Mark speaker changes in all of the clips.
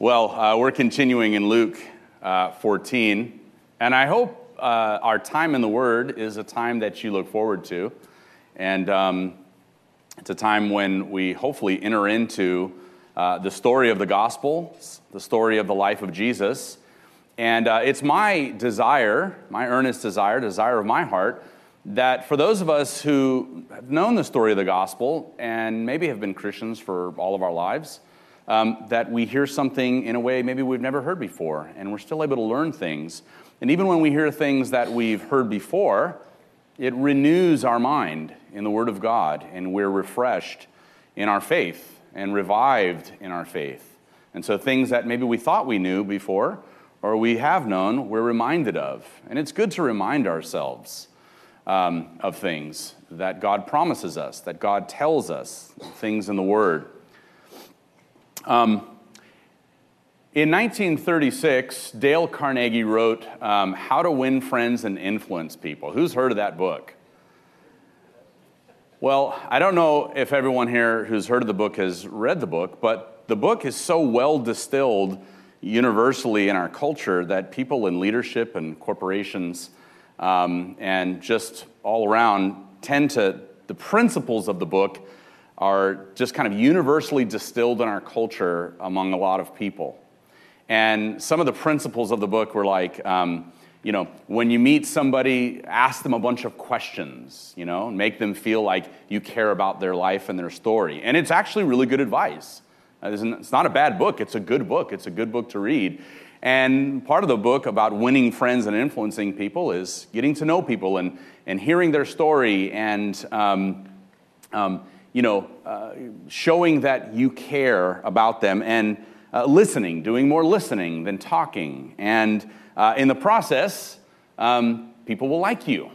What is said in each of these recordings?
Speaker 1: Well, uh, we're continuing in Luke uh, 14, and I hope uh, our time in the Word is a time that you look forward to. And um, it's a time when we hopefully enter into uh, the story of the gospel, the story of the life of Jesus. And uh, it's my desire, my earnest desire, desire of my heart, that for those of us who have known the story of the gospel and maybe have been Christians for all of our lives, um, that we hear something in a way maybe we've never heard before, and we're still able to learn things. And even when we hear things that we've heard before, it renews our mind in the Word of God, and we're refreshed in our faith and revived in our faith. And so things that maybe we thought we knew before or we have known, we're reminded of. And it's good to remind ourselves um, of things that God promises us, that God tells us, things in the Word. Um, in 1936, Dale Carnegie wrote um, How to Win Friends and Influence People. Who's heard of that book? Well, I don't know if everyone here who's heard of the book has read the book, but the book is so well distilled universally in our culture that people in leadership and corporations um, and just all around tend to, the principles of the book are just kind of universally distilled in our culture among a lot of people. And some of the principles of the book were like, um, you know, when you meet somebody, ask them a bunch of questions, you know, make them feel like you care about their life and their story. And it's actually really good advice. It's not a bad book, it's a good book. It's a good book to read. And part of the book about winning friends and influencing people is getting to know people and, and hearing their story and, um, um, you know, uh, showing that you care about them and uh, listening, doing more listening than talking. And uh, in the process, um, people will like you.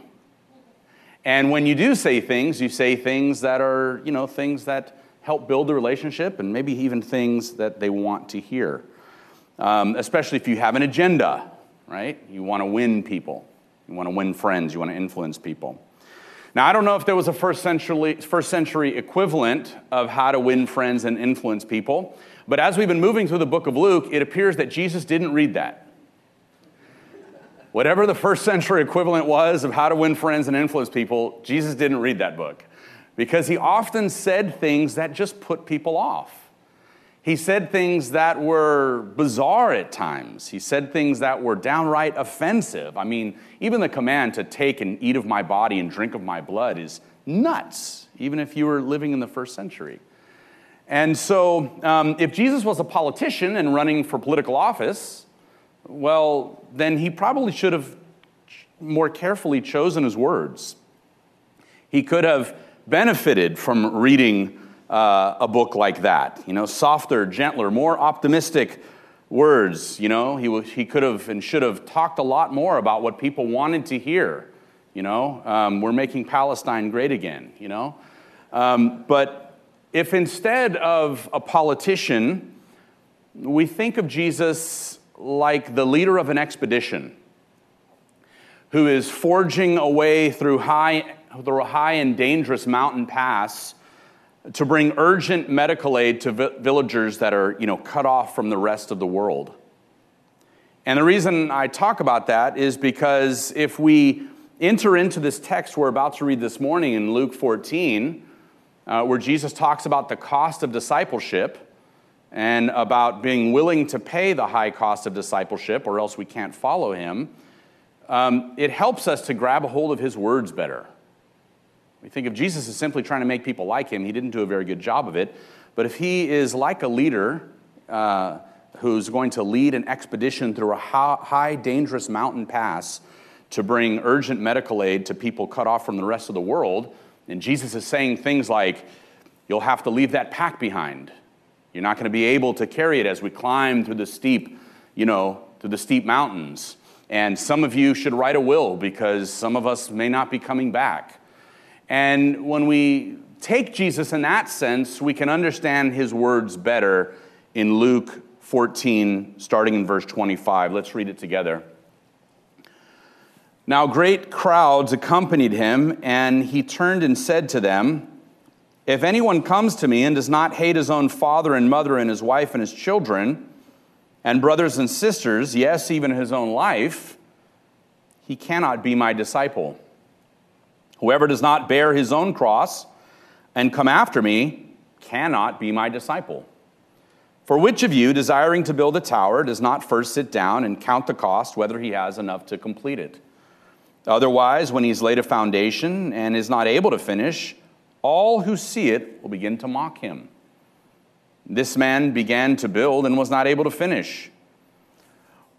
Speaker 1: And when you do say things, you say things that are, you know, things that help build the relationship and maybe even things that they want to hear. Um, especially if you have an agenda, right? You want to win people, you want to win friends, you want to influence people. Now, I don't know if there was a first century, first century equivalent of how to win friends and influence people, but as we've been moving through the book of Luke, it appears that Jesus didn't read that. Whatever the first century equivalent was of how to win friends and influence people, Jesus didn't read that book because he often said things that just put people off. He said things that were bizarre at times. He said things that were downright offensive. I mean, even the command to take and eat of my body and drink of my blood is nuts, even if you were living in the first century. And so, um, if Jesus was a politician and running for political office, well, then he probably should have more carefully chosen his words. He could have benefited from reading uh, a book like that. You know, softer, gentler, more optimistic words. You know, he, he could have and should have talked a lot more about what people wanted to hear. You know, um, we're making Palestine great again, you know. Um, but if instead of a politician, we think of Jesus like the leader of an expedition who is forging a way through high, through a high and dangerous mountain pass to bring urgent medical aid to vi- villagers that are, you know, cut off from the rest of the world. And the reason I talk about that is because if we enter into this text we're about to read this morning in Luke 14, uh, where Jesus talks about the cost of discipleship and about being willing to pay the high cost of discipleship, or else we can't follow him, um, it helps us to grab a hold of his words better. We think of Jesus as simply trying to make people like him. He didn't do a very good job of it. But if he is like a leader uh, who's going to lead an expedition through a high, dangerous mountain pass to bring urgent medical aid to people cut off from the rest of the world, and Jesus is saying things like, You'll have to leave that pack behind. You're not going to be able to carry it as we climb through the steep, you know, through the steep mountains. And some of you should write a will because some of us may not be coming back. And when we take Jesus in that sense, we can understand his words better in Luke 14, starting in verse 25. Let's read it together. Now, great crowds accompanied him, and he turned and said to them, If anyone comes to me and does not hate his own father and mother and his wife and his children, and brothers and sisters, yes, even his own life, he cannot be my disciple. Whoever does not bear his own cross and come after me cannot be my disciple. For which of you, desiring to build a tower, does not first sit down and count the cost, whether he has enough to complete it? Otherwise, when he's laid a foundation and is not able to finish, all who see it will begin to mock him. This man began to build and was not able to finish.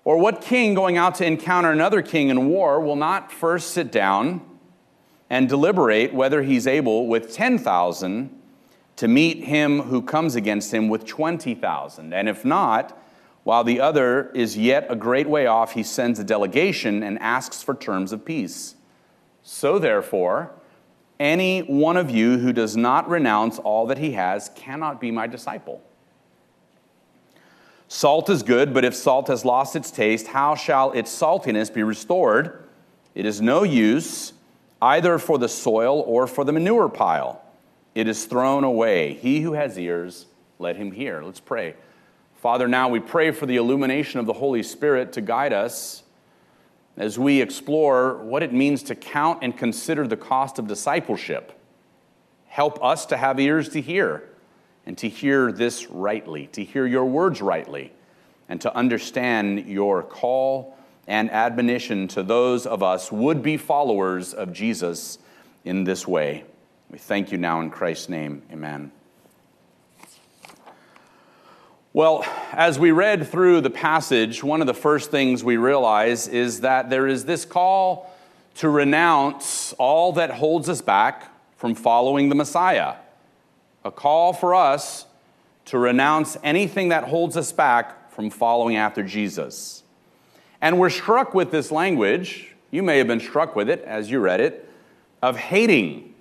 Speaker 1: Or what king going out to encounter another king in war will not first sit down and deliberate whether he's able with 10,000 to meet him who comes against him with 20,000? And if not, while the other is yet a great way off, he sends a delegation and asks for terms of peace. So therefore, any one of you who does not renounce all that he has cannot be my disciple. Salt is good, but if salt has lost its taste, how shall its saltiness be restored? It is no use either for the soil or for the manure pile. It is thrown away. He who has ears, let him hear. Let's pray. Father, now we pray for the illumination of the Holy Spirit to guide us as we explore what it means to count and consider the cost of discipleship. Help us to have ears to hear and to hear this rightly, to hear your words rightly, and to understand your call and admonition to those of us would be followers of Jesus in this way. We thank you now in Christ's name. Amen. Well, as we read through the passage, one of the first things we realize is that there is this call to renounce all that holds us back from following the Messiah. A call for us to renounce anything that holds us back from following after Jesus. And we're struck with this language, you may have been struck with it as you read it, of hating.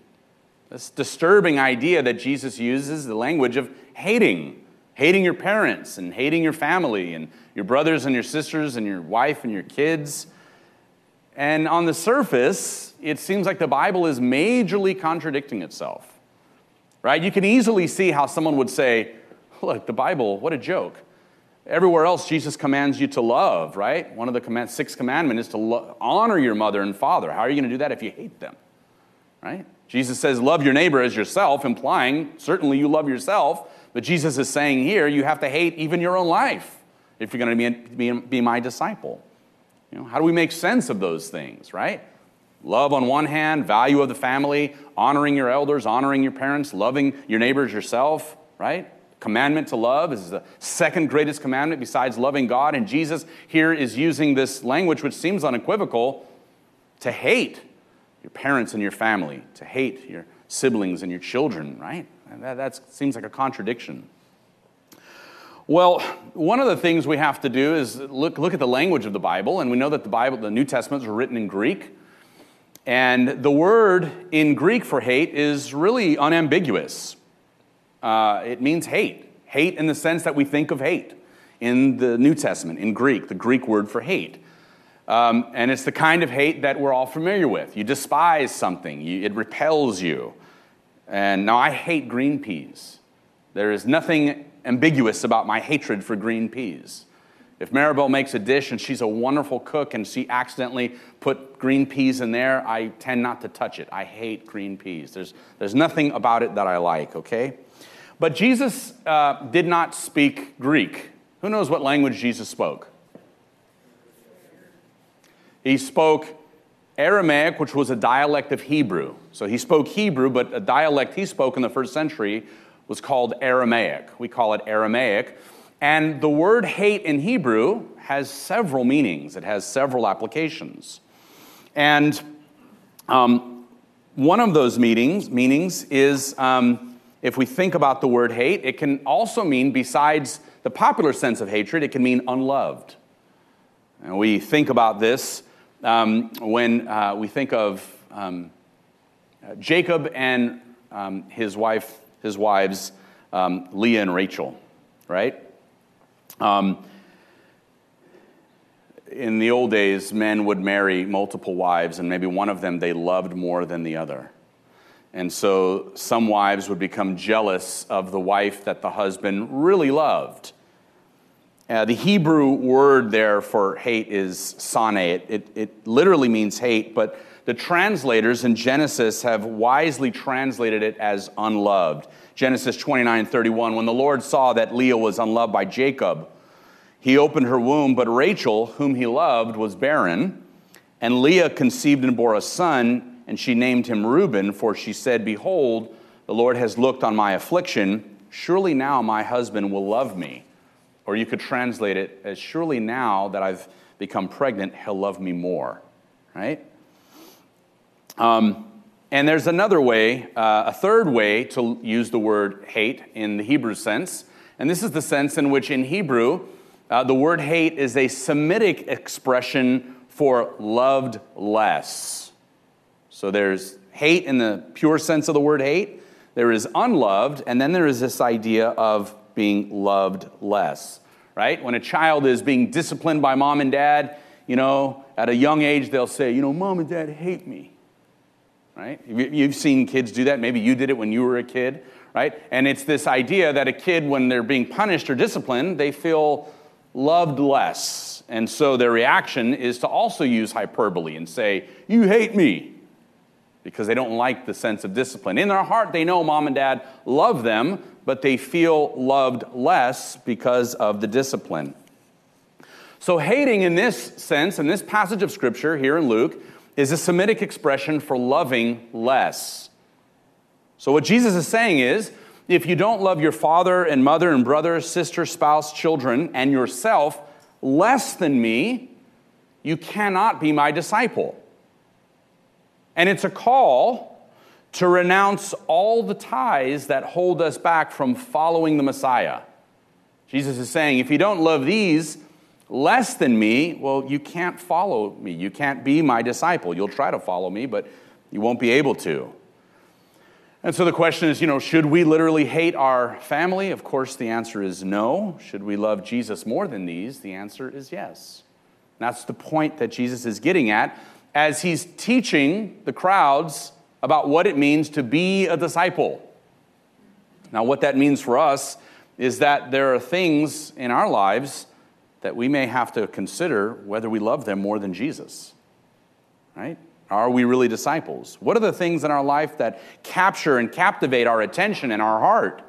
Speaker 1: This disturbing idea that Jesus uses, the language of hating hating your parents and hating your family and your brothers and your sisters and your wife and your kids. And on the surface, it seems like the Bible is majorly contradicting itself. Right? You can easily see how someone would say, Look, the Bible, what a joke. Everywhere else, Jesus commands you to love, right? One of the command, six commandments is to lo- honor your mother and father. How are you going to do that if you hate them? Right? Jesus says, Love your neighbor as yourself, implying certainly you love yourself. But Jesus is saying here, you have to hate even your own life if you're going to be, be, be my disciple. You know, how do we make sense of those things, right? Love on one hand, value of the family, honoring your elders, honoring your parents, loving your neighbors yourself, right? Commandment to love is the second greatest commandment besides loving God. And Jesus here is using this language, which seems unequivocal, to hate your parents and your family, to hate your siblings and your children, right? That, that seems like a contradiction. Well, one of the things we have to do is look, look at the language of the Bible, and we know that the Bible, the New Testaments were written in Greek. And the word in Greek for hate is really unambiguous. Uh, it means hate. Hate in the sense that we think of hate in the New Testament, in Greek, the Greek word for hate. Um, and it's the kind of hate that we're all familiar with. You despise something, you, it repels you. And now I hate green peas. There is nothing ambiguous about my hatred for green peas. If Maribel makes a dish and she's a wonderful cook and she accidentally put green peas in there, I tend not to touch it. I hate green peas. There's, there's nothing about it that I like, okay? But Jesus uh, did not speak Greek. Who knows what language Jesus spoke? He spoke Aramaic, which was a dialect of Hebrew. So he spoke Hebrew, but a dialect he spoke in the first century was called Aramaic. We call it Aramaic. And the word hate in Hebrew has several meanings, it has several applications. And um, one of those meanings, meanings is um, if we think about the word hate, it can also mean, besides the popular sense of hatred, it can mean unloved. And we think about this um, when uh, we think of um, Jacob and um, his wife, his wives, um, Leah and Rachel, right? Um, in the old days, men would marry multiple wives, and maybe one of them they loved more than the other. And so some wives would become jealous of the wife that the husband really loved. Uh, the Hebrew word there for hate is sane. It, it, it literally means hate, but the translators in Genesis have wisely translated it as unloved. Genesis 29 31, when the Lord saw that Leah was unloved by Jacob, he opened her womb, but Rachel, whom he loved, was barren. And Leah conceived and bore a son, and she named him Reuben, for she said, Behold, the Lord has looked on my affliction. Surely now my husband will love me. Or you could translate it as, Surely now that I've become pregnant, he'll love me more. Right? Um, and there's another way, uh, a third way to use the word hate in the Hebrew sense. And this is the sense in which, in Hebrew, uh, the word hate is a Semitic expression for loved less. So there's hate in the pure sense of the word hate, there is unloved, and then there is this idea of being loved less, right? When a child is being disciplined by mom and dad, you know, at a young age, they'll say, you know, mom and dad hate me, right? You've seen kids do that. Maybe you did it when you were a kid, right? And it's this idea that a kid, when they're being punished or disciplined, they feel loved less. And so their reaction is to also use hyperbole and say, You hate me, because they don't like the sense of discipline. In their heart, they know mom and dad love them, but they feel loved less because of the discipline. So, hating in this sense, in this passage of scripture here in Luke, is a Semitic expression for loving less. So, what Jesus is saying is if you don't love your father and mother and brother, sister, spouse, children, and yourself less than me, you cannot be my disciple. And it's a call to renounce all the ties that hold us back from following the Messiah. Jesus is saying, if you don't love these less than me, well, you can't follow me. You can't be my disciple. You'll try to follow me, but you won't be able to. And so the question is, you know, should we literally hate our family? Of course, the answer is no. Should we love Jesus more than these? The answer is yes. that's the point that Jesus is getting at as he's teaching the crowds about what it means to be a disciple. Now, what that means for us is that there are things in our lives that we may have to consider whether we love them more than Jesus. Right? Are we really disciples? What are the things in our life that capture and captivate our attention and our heart?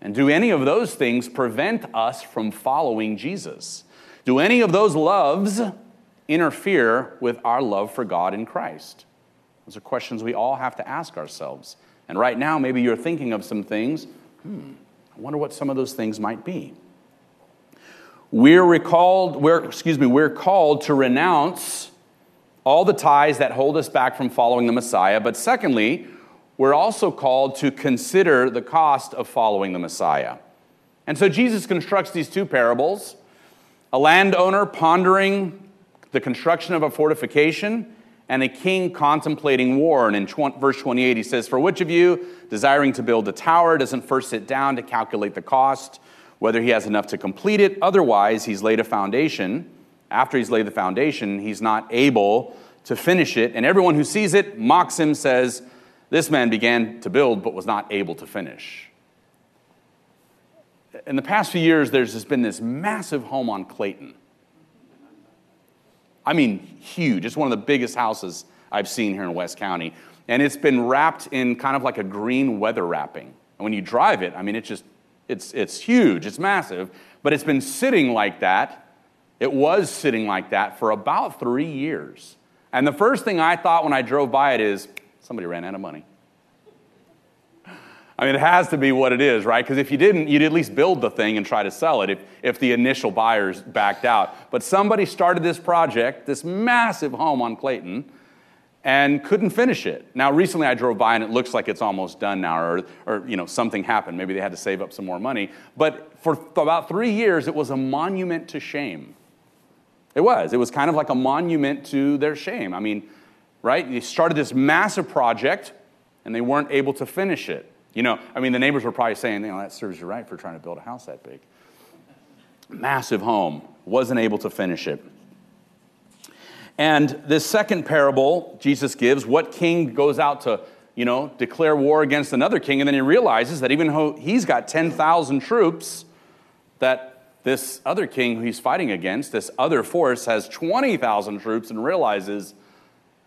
Speaker 1: And do any of those things prevent us from following Jesus? Do any of those loves interfere with our love for God in Christ? Those are questions we all have to ask ourselves. And right now, maybe you're thinking of some things. Hmm, I wonder what some of those things might be. We're recalled, we're, excuse me, we're called to renounce all the ties that hold us back from following the Messiah. But secondly, we're also called to consider the cost of following the Messiah. And so Jesus constructs these two parables a landowner pondering the construction of a fortification and a king contemplating war. And in verse 28, he says, For which of you, desiring to build a tower, doesn't first sit down to calculate the cost, whether he has enough to complete it? Otherwise, he's laid a foundation. After he's laid the foundation, he's not able to finish it. And everyone who sees it mocks him, says, This man began to build but was not able to finish. In the past few years, there's been this massive home on Clayton I mean, huge. It's one of the biggest houses I've seen here in West County. And it's been wrapped in kind of like a green weather wrapping. And when you drive it, I mean, it's just, it's, it's huge, it's massive, but it's been sitting like that. It was sitting like that for about three years. And the first thing I thought when I drove by it is somebody ran out of money. I mean, it has to be what it is, right? Because if you didn't, you'd at least build the thing and try to sell it if, if the initial buyers backed out. But somebody started this project, this massive home on Clayton, and couldn't finish it. Now, recently I drove by and it looks like it's almost done now, or, or you know, something happened. Maybe they had to save up some more money. But for about three years, it was a monument to shame. It was. It was kind of like a monument to their shame. I mean, right? They started this massive project and they weren't able to finish it. You know, I mean, the neighbors were probably saying, you know, that serves you right for trying to build a house that big. Massive home, wasn't able to finish it. And this second parable Jesus gives, what king goes out to, you know, declare war against another king, and then he realizes that even though he's got 10,000 troops, that this other king who he's fighting against, this other force, has 20,000 troops and realizes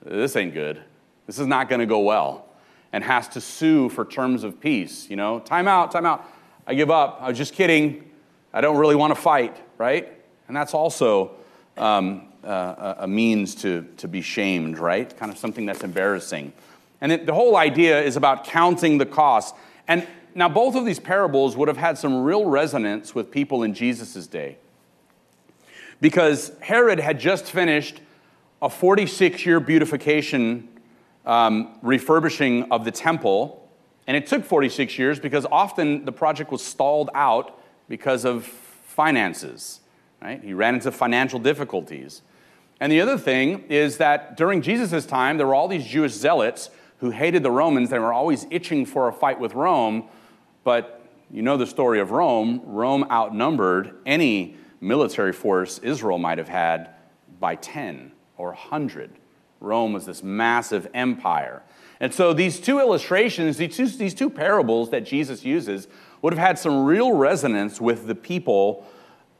Speaker 1: this ain't good. This is not going to go well. And has to sue for terms of peace. You know, time out, time out. I give up. I was just kidding. I don't really want to fight, right? And that's also um, uh, a means to, to be shamed, right? Kind of something that's embarrassing. And it, the whole idea is about counting the cost. And now, both of these parables would have had some real resonance with people in Jesus' day. Because Herod had just finished a 46 year beautification um, refurbishing of the temple. And it took 46 years because often the project was stalled out because of finances. Right? He ran into financial difficulties. And the other thing is that during Jesus' time, there were all these Jewish zealots who hated the Romans. They were always itching for a fight with Rome. But you know the story of Rome. Rome outnumbered any military force Israel might have had by 10 or 100. Rome was this massive empire. And so these two illustrations, these two, these two parables that Jesus uses, would have had some real resonance with the people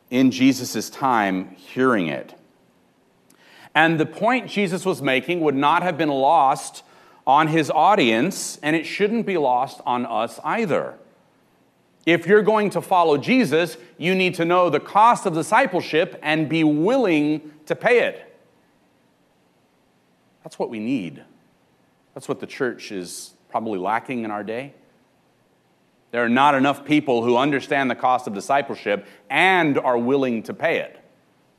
Speaker 1: in Jesus' time hearing it. And the point Jesus was making would not have been lost on his audience, and it shouldn't be lost on us either. If you're going to follow Jesus, you need to know the cost of discipleship and be willing to pay it. That's what we need. That's what the church is probably lacking in our day. There are not enough people who understand the cost of discipleship and are willing to pay it.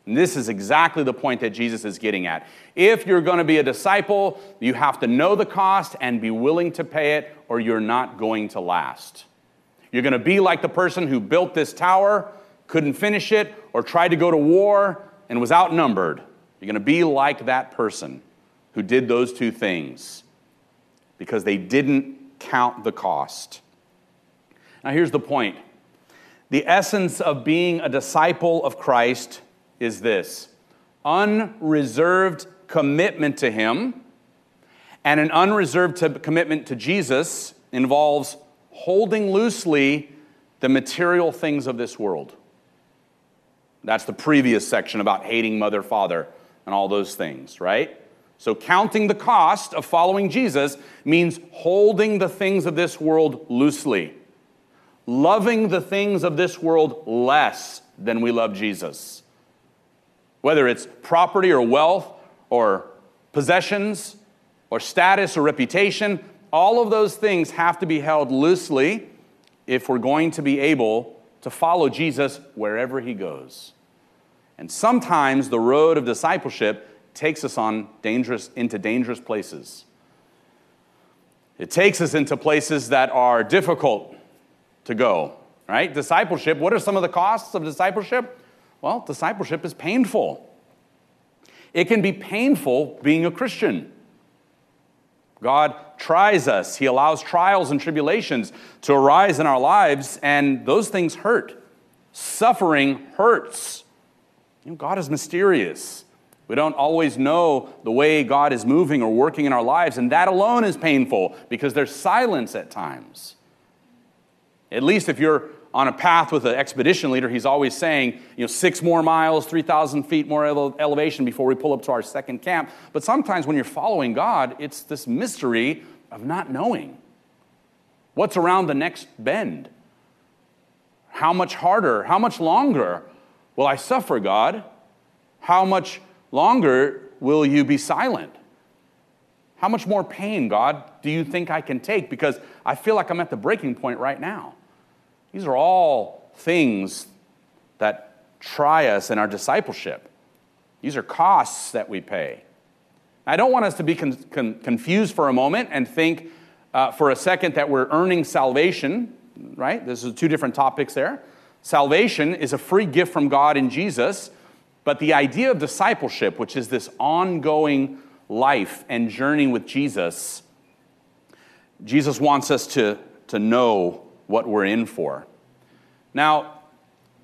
Speaker 1: And this is exactly the point that Jesus is getting at. If you're going to be a disciple, you have to know the cost and be willing to pay it, or you're not going to last. You're going to be like the person who built this tower, couldn't finish it, or tried to go to war and was outnumbered. You're going to be like that person who did those two things because they didn't count the cost. Now, here's the point the essence of being a disciple of Christ is this unreserved commitment to Him, and an unreserved commitment to Jesus involves holding loosely the material things of this world. That's the previous section about hating mother, father, and all those things, right? So, counting the cost of following Jesus means holding the things of this world loosely, loving the things of this world less than we love Jesus whether it's property or wealth or possessions or status or reputation, all of those things have to be held loosely if we're going to be able to follow Jesus wherever he goes. And sometimes the road of discipleship takes us on dangerous into dangerous places. It takes us into places that are difficult to go, right? Discipleship, what are some of the costs of discipleship? Well, discipleship is painful. It can be painful being a Christian. God tries us, He allows trials and tribulations to arise in our lives, and those things hurt. Suffering hurts. You know, God is mysterious. We don't always know the way God is moving or working in our lives, and that alone is painful because there's silence at times. At least if you're on a path with an expedition leader, he's always saying, you know, six more miles, 3,000 feet more ele- elevation before we pull up to our second camp. But sometimes when you're following God, it's this mystery of not knowing what's around the next bend. How much harder, how much longer will I suffer, God? How much longer will you be silent? How much more pain, God, do you think I can take? Because I feel like I'm at the breaking point right now. These are all things that try us in our discipleship. These are costs that we pay. I don't want us to be con- con- confused for a moment and think uh, for a second that we're earning salvation, right? This is two different topics there. Salvation is a free gift from God in Jesus, but the idea of discipleship, which is this ongoing life and journey with Jesus, Jesus wants us to, to know what we're in for. Now,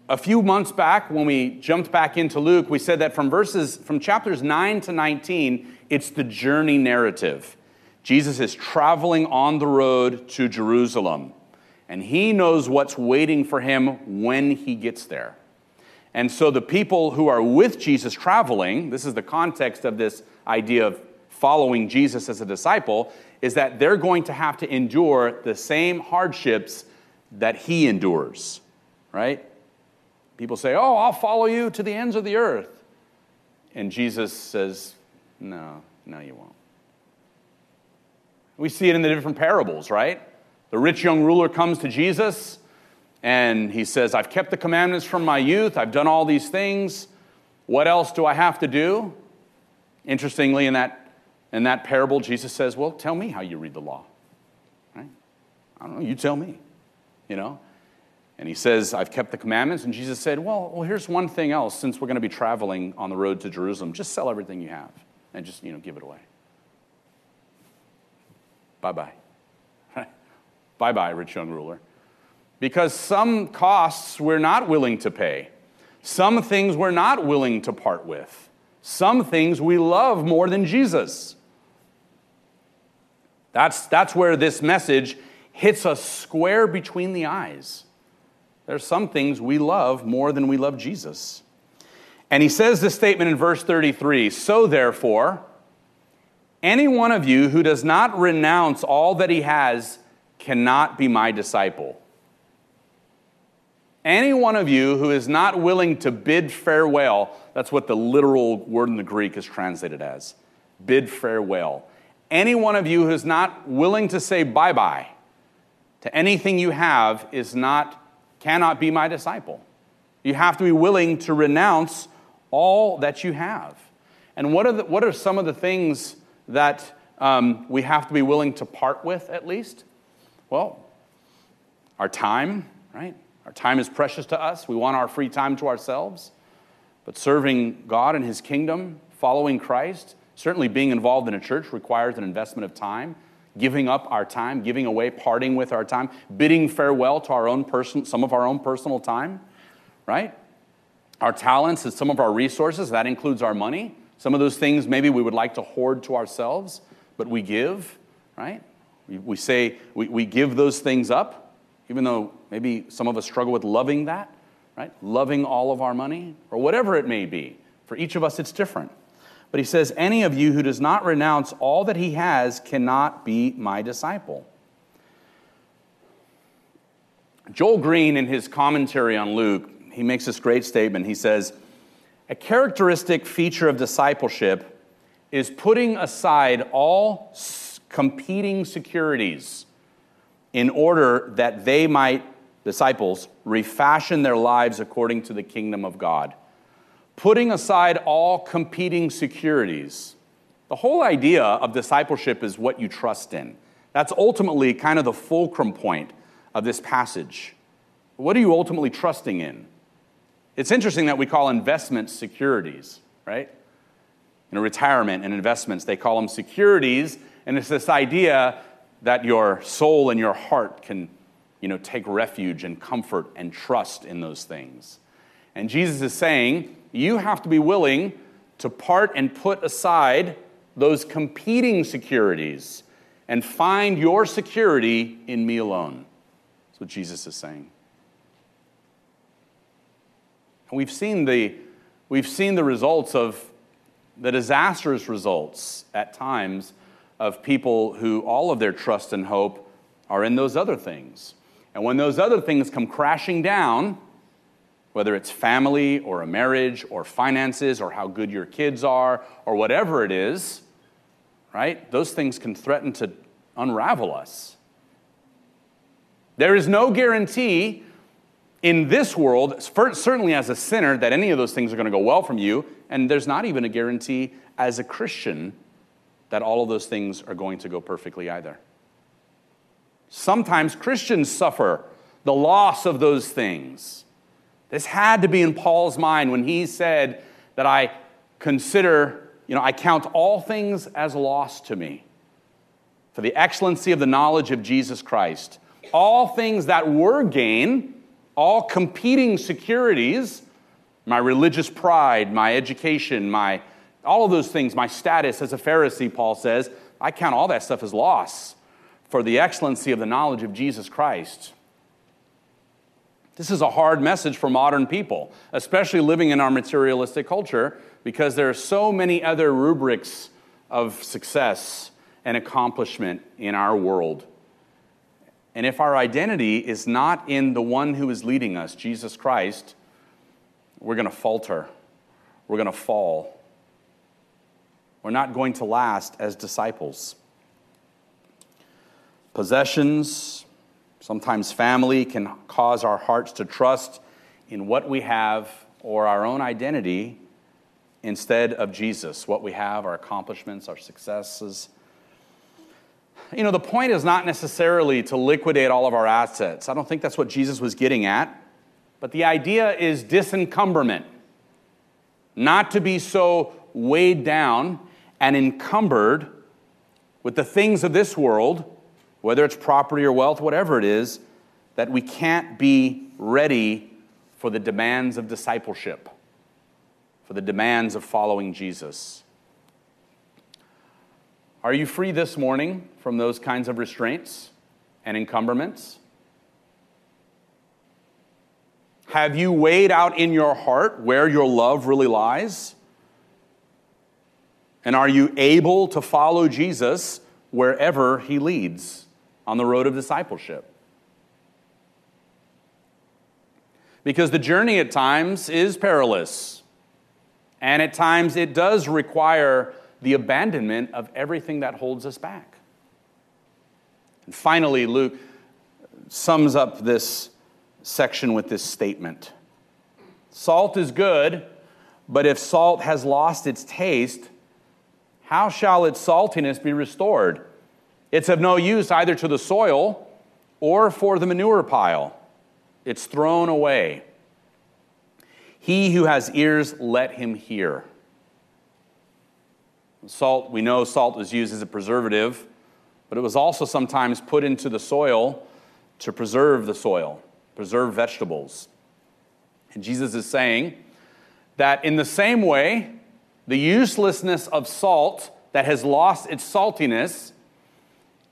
Speaker 1: a few months back, when we jumped back into Luke, we said that from verses, from chapters 9 to 19, it's the journey narrative. Jesus is traveling on the road to Jerusalem, and he knows what's waiting for him when he gets there. And so the people who are with Jesus traveling, this is the context of this idea of following Jesus as a disciple, is that they're going to have to endure the same hardships that he endures, right? People say, Oh, I'll follow you to the ends of the earth. And Jesus says, No, no, you won't. We see it in the different parables, right? The rich young ruler comes to Jesus and he says, I've kept the commandments from my youth, I've done all these things. What else do I have to do? Interestingly, in that, in that parable, Jesus says, Well, tell me how you read the law. Right? I don't know, you tell me. You know? And he says, I've kept the commandments. And Jesus said, Well, well here's one thing else. Since we're going to be traveling on the road to Jerusalem, just sell everything you have and just, you know, give it away. Bye bye. bye bye, rich young ruler because some costs we're not willing to pay, some things we're not willing to part with, some things we love more than Jesus. That's, that's where this message hits us square between the eyes. There's some things we love more than we love Jesus. And he says this statement in verse 33 So therefore, any one of you who does not renounce all that he has cannot be my disciple. Any one of you who is not willing to bid farewell, that's what the literal word in the Greek is translated as bid farewell. Any one of you who is not willing to say bye bye to anything you have is not, cannot be my disciple. You have to be willing to renounce all that you have. And what are, the, what are some of the things that um, we have to be willing to part with, at least? Well, our time, right? Our time is precious to us. We want our free time to ourselves. But serving God and His kingdom, following Christ, certainly being involved in a church requires an investment of time. Giving up our time, giving away, parting with our time, bidding farewell to our own person, some of our own personal time, right? Our talents and some of our resources, that includes our money. Some of those things maybe we would like to hoard to ourselves, but we give, right? We, say we give those things up even though maybe some of us struggle with loving that, right? Loving all of our money, or whatever it may be. For each of us, it's different. But he says, Any of you who does not renounce all that he has cannot be my disciple. Joel Green, in his commentary on Luke, he makes this great statement. He says, A characteristic feature of discipleship is putting aside all competing securities in order that they might, disciples, refashion their lives according to the kingdom of God, putting aside all competing securities. The whole idea of discipleship is what you trust in. That's ultimately kind of the fulcrum point of this passage. What are you ultimately trusting in? It's interesting that we call investments securities, right? In retirement and investments, they call them securities, and it's this idea that your soul and your heart can you know, take refuge and comfort and trust in those things. And Jesus is saying, you have to be willing to part and put aside those competing securities and find your security in me alone. That's what Jesus is saying. And we've seen the, we've seen the results of the disastrous results at times of people who all of their trust and hope are in those other things. And when those other things come crashing down, whether it's family or a marriage or finances or how good your kids are or whatever it is, right? Those things can threaten to unravel us. There is no guarantee in this world, certainly as a sinner, that any of those things are going to go well from you. And there's not even a guarantee as a Christian that all of those things are going to go perfectly either. Sometimes Christians suffer the loss of those things. This had to be in Paul's mind when he said that I consider, you know, I count all things as loss to me for the excellency of the knowledge of Jesus Christ. All things that were gain, all competing securities, my religious pride, my education, my all of those things, my status as a Pharisee, Paul says, I count all that stuff as loss for the excellency of the knowledge of Jesus Christ. This is a hard message for modern people, especially living in our materialistic culture, because there are so many other rubrics of success and accomplishment in our world. And if our identity is not in the one who is leading us, Jesus Christ, we're going to falter. We're going to fall. We're not going to last as disciples. Possessions, sometimes family, can cause our hearts to trust in what we have or our own identity instead of Jesus, what we have, our accomplishments, our successes. You know, the point is not necessarily to liquidate all of our assets. I don't think that's what Jesus was getting at. But the idea is disencumberment, not to be so weighed down and encumbered with the things of this world, whether it's property or wealth, whatever it is, that we can't be ready for the demands of discipleship, for the demands of following Jesus. Are you free this morning from those kinds of restraints and encumberments? Have you weighed out in your heart where your love really lies? And are you able to follow Jesus wherever he leads on the road of discipleship? Because the journey at times is perilous, and at times it does require the abandonment of everything that holds us back. And finally, Luke sums up this section with this statement Salt is good, but if salt has lost its taste, how shall its saltiness be restored? It's of no use either to the soil or for the manure pile. It's thrown away. He who has ears, let him hear. Salt, we know salt was used as a preservative, but it was also sometimes put into the soil to preserve the soil preserve vegetables. And Jesus is saying that in the same way, the uselessness of salt that has lost its saltiness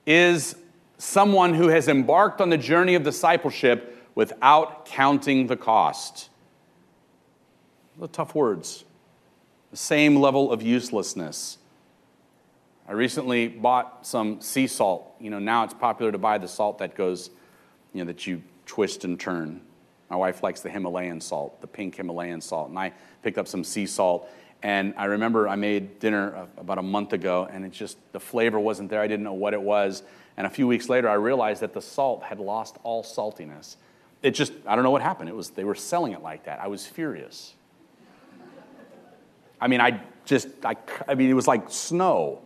Speaker 1: is someone who has embarked on the journey of discipleship without counting the cost. The tough words. The same level of uselessness. I recently bought some sea salt. You know, now it's popular to buy the salt that goes, you know, that you twist and turn. My wife likes the Himalayan salt, the pink Himalayan salt. And I picked up some sea salt. And I remember I made dinner about a month ago, and it just, the flavor wasn't there. I didn't know what it was. And a few weeks later, I realized that the salt had lost all saltiness. It just, I don't know what happened. It was, they were selling it like that. I was furious. I mean, I just, I, I mean, it was like snow,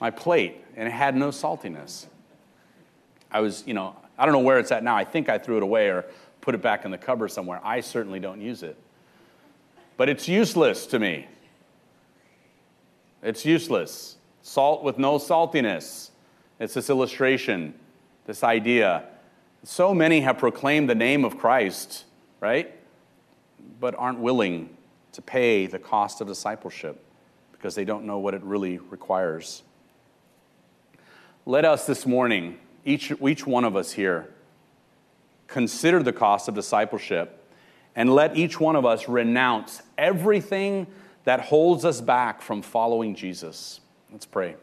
Speaker 1: my plate, and it had no saltiness. I was, you know, I don't know where it's at now. I think I threw it away or put it back in the cupboard somewhere. I certainly don't use it. But it's useless to me. It's useless. Salt with no saltiness. It's this illustration, this idea. So many have proclaimed the name of Christ, right? But aren't willing to pay the cost of discipleship because they don't know what it really requires. Let us this morning each, each one of us here, consider the cost of discipleship and let each one of us renounce everything that holds us back from following Jesus. Let's pray.